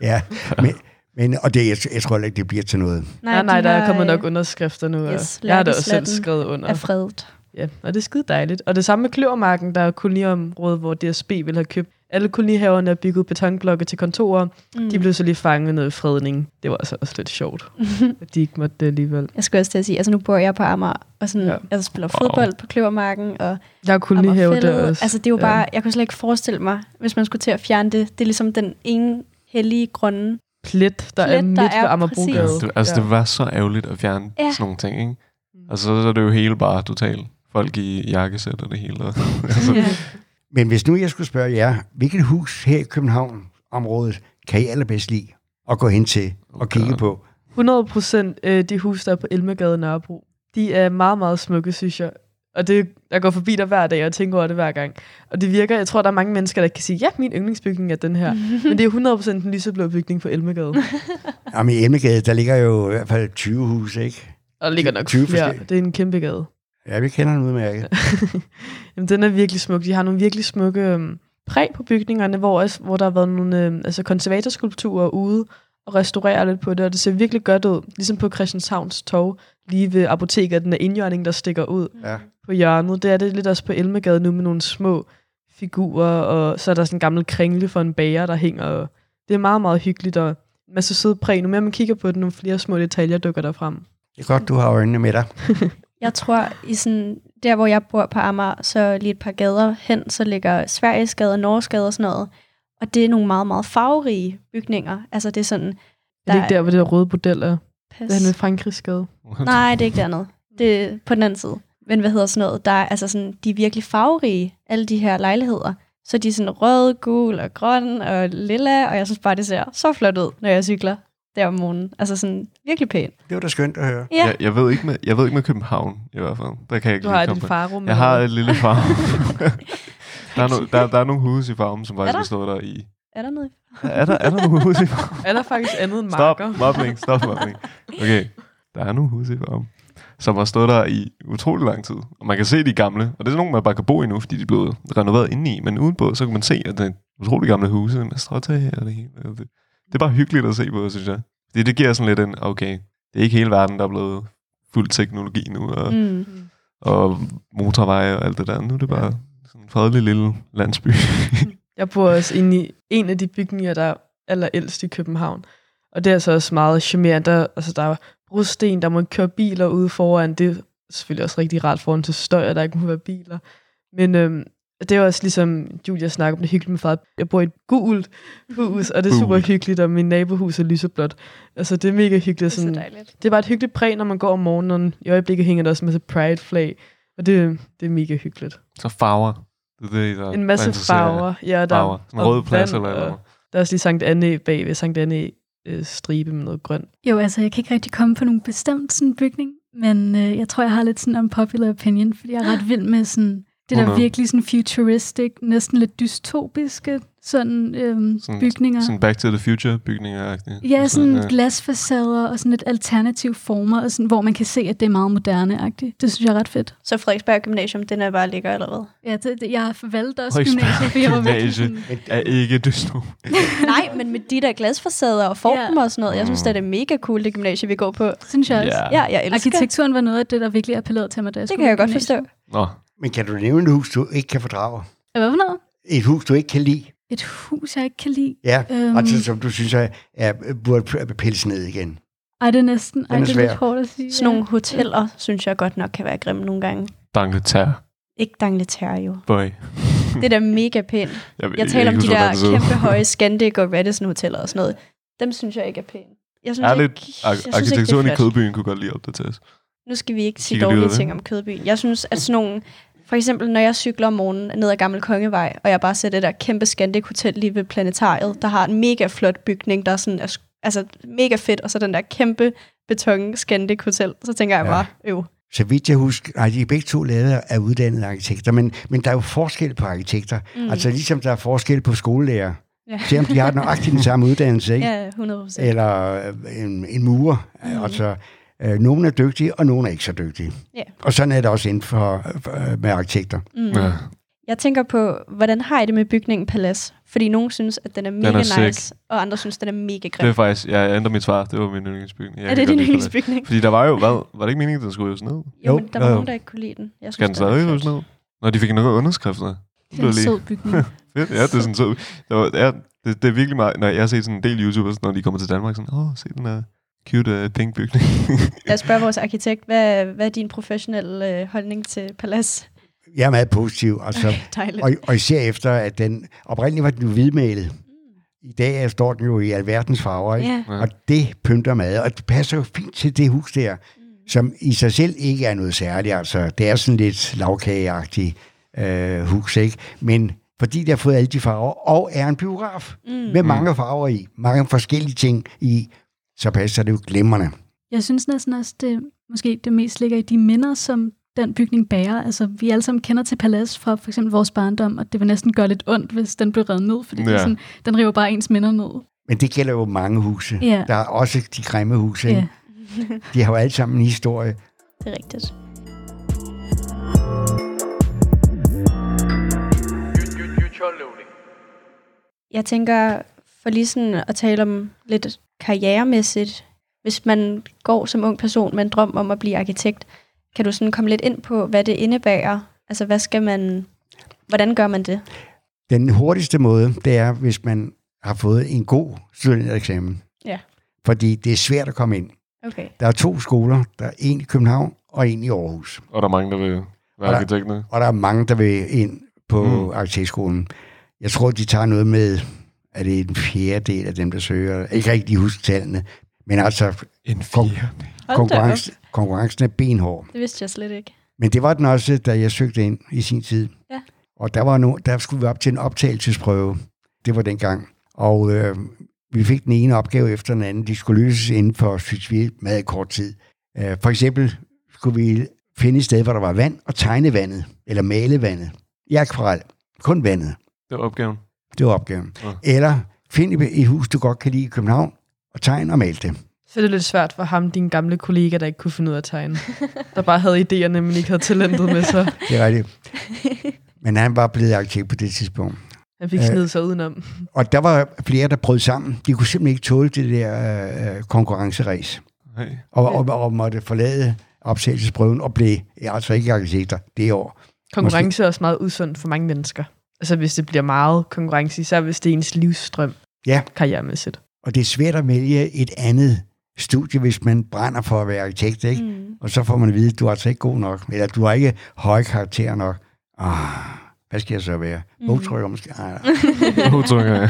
Ja, men, men, og det, jeg, jeg tror ikke, det bliver til noget. Nej, nej, nej de der er kommet øh, nok underskrifter nu. og yes, jeg har da også selv skrevet under. Er fredet. Ja, og det er skide dejligt. Og det samme med Kløvermarken, der er koloniområdet, hvor DSB vil have købt. Alle kolonihaverne er bygget betonblokke til kontorer. Mm. De blev så lige fanget noget fredning. Det var altså også lidt sjovt, at de ikke måtte det alligevel. Jeg skulle også til at sige, altså nu bor jeg på Amager, og sådan, Ja. ja. altså spiller fodbold på Kløvermarken, og Jeg har kolonihave der også. Altså det er jo Ja. bare, jeg kunne slet ikke forestille mig, hvis man skulle til at fjerne det. Det er ligesom den ene hellige grønne. Plet, der Plet, er midt der ved er Amagerbrogade. præcis. det, altså, det var så ærgerligt at fjerne Ja. sådan nogle ting, ikke? Altså, så er det jo hele bare totalt. Folk i jakkesæt og det hele. altså, Ja. Men hvis nu jeg skulle spørge jer, hvilket hus her i København-området kan I allerbedst lide at gå hen til og kigge God. på? 100 procent øh, de hus, der er på Elmegade Nørrebro, de er meget, meget smukke, synes jeg. Og det, jeg går forbi der hver dag og tænker over det hver gang. Og det virker, jeg tror, der er mange mennesker, der kan sige, ja, min yndlingsbygning er den her. Men det er 100 procent den lyseblå bygning på Elmegade. Jamen i Emnegade, der ligger jo i hvert fald 20 huse, ikke? Og der ligger nok 20 flere. forskellige. Det er en kæmpe gade. Ja, vi kender den udmærket. Jamen, den er virkelig smuk. De har nogle virkelig smukke øhm, præg på bygningerne, hvor, også, hvor der har været nogle øhm, altså konservatorskulpturer ude og restaurere lidt på det, og det ser virkelig godt ud. Ligesom på Christianshavns Torv, lige ved apoteket, den der indjørning, der stikker ud Ja. på hjørnet. Det er det lidt også på Elmegade nu med nogle små figurer, og så er der sådan en gammel kringle for en bager, der hænger. Og det er meget, meget hyggeligt, og en masse søde præg. Nu mere man kigger på det, nogle flere små detaljer dukker der frem. Det er godt, du har øjnene med dig. Jeg tror, i sådan, der hvor jeg bor på Amager, så lige et par gader hen, så ligger Sverigesgade og Norgesgade og sådan noget. Og det er nogle meget, meget farverige bygninger. Altså det er sådan... Der er det ikke der, hvor det der røde model er. Pas. Det er med Frankrigsgade. Nej, det er ikke dernede. Det er på den anden side. Men hvad hedder sådan noget? Der er, altså sådan, de er virkelig farverige, alle de her lejligheder. Så de er sådan rød, gul og grøn og lilla, og jeg synes bare, det ser så flot ud, når jeg cykler der om morgenen. Altså sådan virkelig pænt. Det var da skønt at høre. Ja, jeg, jeg, ved ikke med, jeg ved ikke med København, i hvert fald. Der kan jeg ikke Du lige har faro med. Jeg har et lille farm. der, er no, der, der er nogle huse i farmen, som faktisk stå der i... er der noget? Er der, er der nogle huse i farmen? Er der faktisk andet end Stop, marker? mobbing, stop mobbing. Okay, der er nogle huse i farmen, som har stået der i utrolig lang tid. Og man kan se de gamle, og det er nogle, man bare kan bo i nu, fordi de er blevet renoveret indeni. Men udenpå, så kan man se, at det er utrolig gamle huse med stråtag og det hele. Og Det, det er bare hyggeligt at se på, synes jeg. Det, det giver sådan lidt en, okay, det er ikke hele verden, der er blevet fuld teknologi nu, og, mm. Og motorveje og alt det der. Nu er det bare sådan en fredelig lille landsby. Jeg bor også inde i en af de bygninger, der er allerældst i København. Og det er så også meget charmerende. Der, altså, der er brosten, der må køre biler ude foran. Det er selvfølgelig også rigtig rart foran til støj, at der ikke må være biler. Men øhm, det er også ligesom Julia snakker om det hyggeligt med far. Jeg bor i et gult hus, og det er super hyggeligt, og min nabohus er lyseblåt. Altså, det er mega hyggeligt. Det er så Sådan, dejligt. det er bare et hyggeligt præg, når man går om morgenen. I øjeblikket hænger der også en masse pride-flag. Og det, det er mega hyggeligt. så farver. Det er det, der En masse farver. Ja, der, Farver. Sådan en og rød plads eller noget. Der er også lige Sankt Anne bag ved Sankt Anne øh, stribe med noget grønt. Jo, altså jeg kan ikke rigtig komme på nogen bestemt sådan bygning, men øh, jeg tror, jeg har lidt sådan unpopular opinion, fordi jeg er ret vild med sådan, det der 100. virkelig sådan futuristic, næsten lidt dystopiske sådan, øhm, Sådan- bygninger. Sådan Back to the Future bygninger. Ja, sådan ja. glasfacader og sådan lidt alternative former, og sådan, hvor man kan se, at det er meget moderne-agtigt. Det synes jeg er ret fedt. Så Frederiksberg Gymnasium, den er bare ligger allerede. Ja, det, det, jeg har forvalgt også gymnasiet, for jeg var sådan, er ikke dystro. Nej, men med de der glasfacader og formen Ja. og sådan noget. Jeg synes, det er mega cool, det gymnasie, vi går på. synes jeg også. Ja. Ja, jeg elsker. Arkitekturen var noget af det, der virkelig appellerede til mig, da jeg Det kan jeg godt forstå. Nå, Men kan du nævne et hus, du ikke kan fordrage? Hvad for noget? Et hus, du ikke kan lide? Et hus, jeg ikke kan lide. Ja, Øhm. altså som du synes er, er burde pilles ned igen. Ej, det er næsten ej, Den er det er lidt hårdt at sige. Sådan nogle hoteller, synes jeg godt nok kan være grimme nogle gange. D'Angleterre. Ikke D'Angleterre jo. Boy. Det er da mega pænt. Jeg, Jeg taler om de der det så kæmpe høje Scandic og Radisson hoteller og sådan noget. Dem synes jeg ikke er pæne. Jeg synes Ærligt, ikke, jeg ar- synes arkitekturen ikke, i det. Kødbyen kunne godt lige opdateres. Nu skal vi ikke sige dårlige det. ting om Kødbyen. Jeg synes, at sådan nogle... For eksempel, når jeg cykler om morgenen ned ad Gammel Kongevej, og jeg bare ser det der kæmpe Scandic Hotel lige ved Planetariet, der har en mega flot bygning, der er sådan, er, altså mega fedt, og så den der kæmpe beton Scandic Hotel, så tænker jeg Ja. bare, øv. Så vidt jeg husker, nej, de er begge to lavet af uddannede arkitekter, men, men der er jo forskel på arkitekter. Mm. Altså ligesom der er forskel på skolelærer. Ja. Se om de har nøjagtigt den samme uddannelse, ikke? Ja, 100 procent. Eller øh, en, en murer. Mm. Altså, øh, nogle er dygtige, og nogle er ikke så dygtige. Ja. Og sådan er det også inden for, for med arkitekter. Mm. Ja. Jeg tænker på, hvordan har I det med bygningen Palace? Fordi nogen synes, at den er mega er sick. nice, og andre synes, den er mega grim. Det er faktisk, jeg ændrer mit svar. Det var min yndlingsbygning. Jeg er det din yndlingsbygning? Fordi der var jo, hvad? Var det ikke meningen, at den skulle rives ned? Jo, Jo, men der var jo, nogen, der ikke kunne lide den. Jeg Skal den den stadig rives ned? Nå, de fik nogle underskrifter. Det er en sød bygning. Fedt, ja, det er sådan så. Der var, ja, det, det, er virkelig meget, når jeg har set sådan en del YouTubers, når de kommer til Danmark, sådan, åh, se den her cute uh, pink bygning. Jeg spørger vores arkitekt, hvad, hvad er din professionelle øh, holdning til Palace? Jeg er meget positiv. Altså, og, og især efter, at den oprindeligt var den hvidmalet. I dag er- står den jo i alverdens farver, ikke? Ja. Og det pynter meget, og det passer jo fint til det hus der, som i sig selv ikke er noget særligt. Altså, det er sådan lidt lavkageagtigt øh, hus, ikke? Men fordi det har fået alle de farver, og er en biograf mm. med mange farver i, mange forskellige ting i, så passer det jo glimrende. Jeg synes næsten også, det måske det mest ligger i de minder, som den bygning bærer. Altså, vi alle sammen kender til Palace fra for eksempel vores barndom, og det vil næsten gøre lidt ondt, hvis den blev reddet ned, fordi ja. det er sådan, den river bare ens minder ned. Men det gælder jo mange huse. Ja. Der er også de grimme huse. Ja. De har jo alle sammen en historie. Det er rigtigt. Jeg tænker, for lige sådan at tale om lidt karrieremæssigt, hvis man går som ung person med en drøm om at blive arkitekt, kan du sådan komme lidt ind på, hvad det indebærer? Altså, hvad skal man... Hvordan gør man det? Den hurtigste måde, det er, hvis man har fået en god studentereksamen. Ja. Fordi det er svært at komme ind. Okay. Der er to skoler. Der er en i København og en i Aarhus. og der er mange, der vil Og være der- arkitekter. Og der er mange, der vil ind på mm. arkitektskolen. Jeg tror, de tager noget med, at det er en fjerdedel af dem, der søger. Jeg kan ikke rigtig huske tallene. Men altså, En Kon- fire. Hold konkurrence, konkurrencen er benhård. Det vidste jeg slet ikke. Men det var den også, da jeg søgte ind i sin tid. Ja. Og der, var no, der skulle vi op til en optagelsesprøve. Det var dengang. Og øh, vi fik den ene opgave efter den anden. De skulle løses inden for, synes vi, meget kort tid. Øh, for eksempel skulle vi finde et sted, hvor der var vand, og tegne vandet, eller male vandet. I akvarel. Kun vandet. Det var opgaven. Det var opgaven. Ja. Eller find et hus, du godt kan lide i København, og tegne og male det. Så er det lidt svært for ham, din gamle kollega, der ikke kunne finde ud af at tegne. Der bare havde idéerne, men ikke havde talentet med sig. Det er rigtigt. Men han var blevet arkitekt på det tidspunkt. Han fik Øh. snedet sig udenom. Og der var flere, der brød sammen. De kunne simpelthen ikke tåle det der øh, konkurrenceræs. Hey. Og, og, og måtte forlade optagelsesprøven og blev altså ikke arkitekter det år. Konkurrence er også meget usundt for mange mennesker. Altså hvis det bliver meget konkurrence, især hvis det er ens livsstrøm Ja. karrieremæssigt. Og det er svært at vælge et andet studie, hvis man brænder for at være arkitekt. Ikke? Mm. Og så får man at vide, at du er altså ikke god nok, eller du har ikke høje karakterer nok. Ah, hvad skal jeg så være? Mm. Bogtrykker måske? Ah, Udtrykker jeg.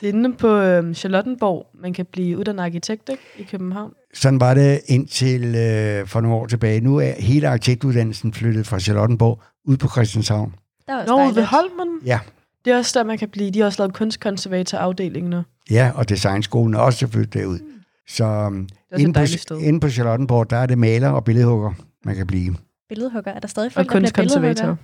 Det er inde på øhm, Charlottenborg, man kan blive uddannet arkitekt ikke? i København. Sådan var det indtil øh, for nogle år tilbage. Nu er hele arkitektuddannelsen flyttet fra Charlottenborg ud på Christianshavn. Der er også Nå, dejligt. ved Holmen. Ja. Det er også der, man kan blive. De har også lavet kunstkonservatorafdelingen nu. Ja, og designskolen er også flyttet derud. Så um, et inde, på, dejligt sted. inde på Charlottenborg, der er det maler og billedhugger, man kan blive. Billedhugger. Er der stadig Og folk, der bliver kunstkonservator. billedhugger?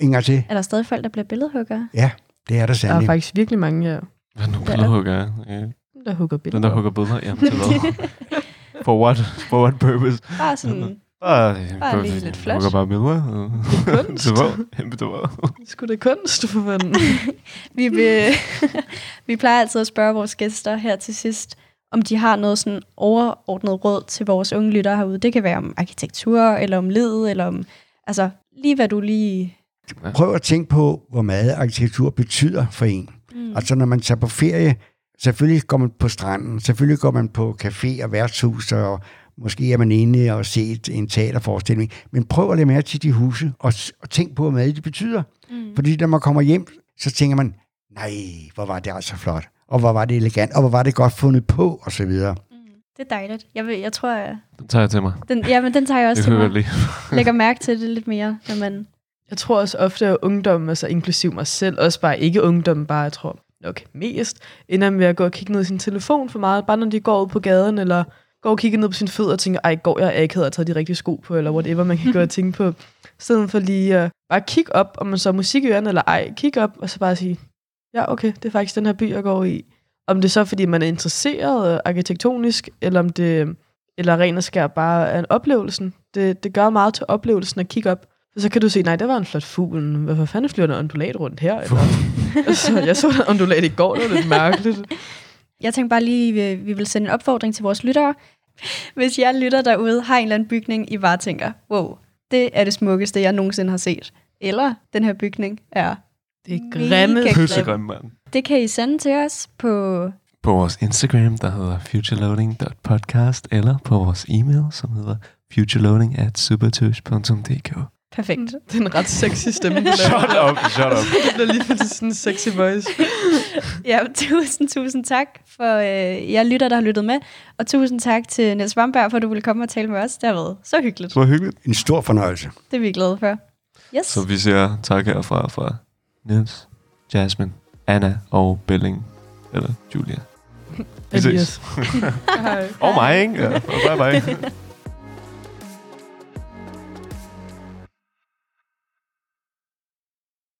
En gang til. Er der stadig folk, der bliver billedhugger? Ja, det er der Der er sandelig. faktisk virkelig mange, ja, Hvad er nu billedhugger er? Ja. der hugger billeder. Den der hugger billeder? Jamen, til hvad? For what? For what purpose? Bare sådan, Bare, Bare lige lidt flash. Hugger bare billeder. kunst. Til hvad? Jamen, til hvad? Skulle det kunst, fanden? vi, vil, vi plejer altid at spørge vores gæster her til sidst, om de har noget sådan overordnet råd til vores unge lyttere herude. Det kan være om arkitektur, eller om led, eller om... Altså, lige hvad du lige... Prøv at tænke på, hvor meget arkitektur betyder for en. Mm. Altså, når man tager på ferie, selvfølgelig går man på stranden, selvfølgelig går man på café og værtshus, og måske er man inde og set en teaterforestilling. Men prøv at lade mærke til de huse, og, og tænk på, hvor meget de betyder. Mm. Fordi når man kommer hjem, så tænker man, nej, hvor var det altså flot, og hvor var det elegant, og hvor var det godt fundet på, og så videre. Det er dejligt. Jeg, vil, jeg tror, jeg, Den tager jeg til mig. den, ja, men den tager jeg også Det til mig. lide. Lægger mærke til det lidt mere, når man... Jeg tror også ofte, at ungdom, altså inklusiv mig selv, også bare ikke ungdom, bare jeg tror nok mest, ender med at gå og kigge ned i sin telefon for meget, bare når de går ud på gaden, eller går og kigger ned på sine fødder og tænker, ej, går jeg ikke havde taget de rigtige sko på, eller whatever man kan og tænke på. I stedet for lige at bare kigge op, om man så har musik i ørerne eller ej, kigge op, og så bare sige, Ja, okay, det er faktisk den her by, jeg går i. Om det er så, fordi man er interesseret arkitektonisk, eller om det eller ren og skær bare er en oplevelsen. Det, det gør meget til oplevelsen at kigge op. Og så kan du se, nej, der var en flot fugl. Hvorfor fanden flyver der ondulat rundt her? Eller, altså, jeg så en ondulat i går, det var lidt mærkeligt. Jeg tænkte bare lige, vi, vi vil sende en opfordring til vores lyttere. Hvis jeg lytter derude, har en eller anden bygning, I bare tænker, wow, det er det smukkeste, jeg nogensinde har set. Eller den her bygning er Det er grimme. Mega Pøssegrim, mand. Det kan I sende til os på... På vores Instagram, der hedder futureloading.podcast, eller på vores e-mail, som hedder futureloading at supertøs.dk. Perfekt. Det er en ret sexy stemme. Shut up, shut up. Det bliver lige for sådan en sexy voice. Ja, tusind, tusind tak for øh, jer lytter, der har lyttet med. Og tusind tak til Niels Vamberg, for at du ville komme og tale med os. Det har været så hyggeligt. Det var hyggeligt. En stor fornøjelse. Det er vi glade for. Yes. Så vi siger tak herfra fra Niels, Jasmine, Anna og Belling. Eller Julia. Vi ses. Og mig, ikke? Ja, bye bye.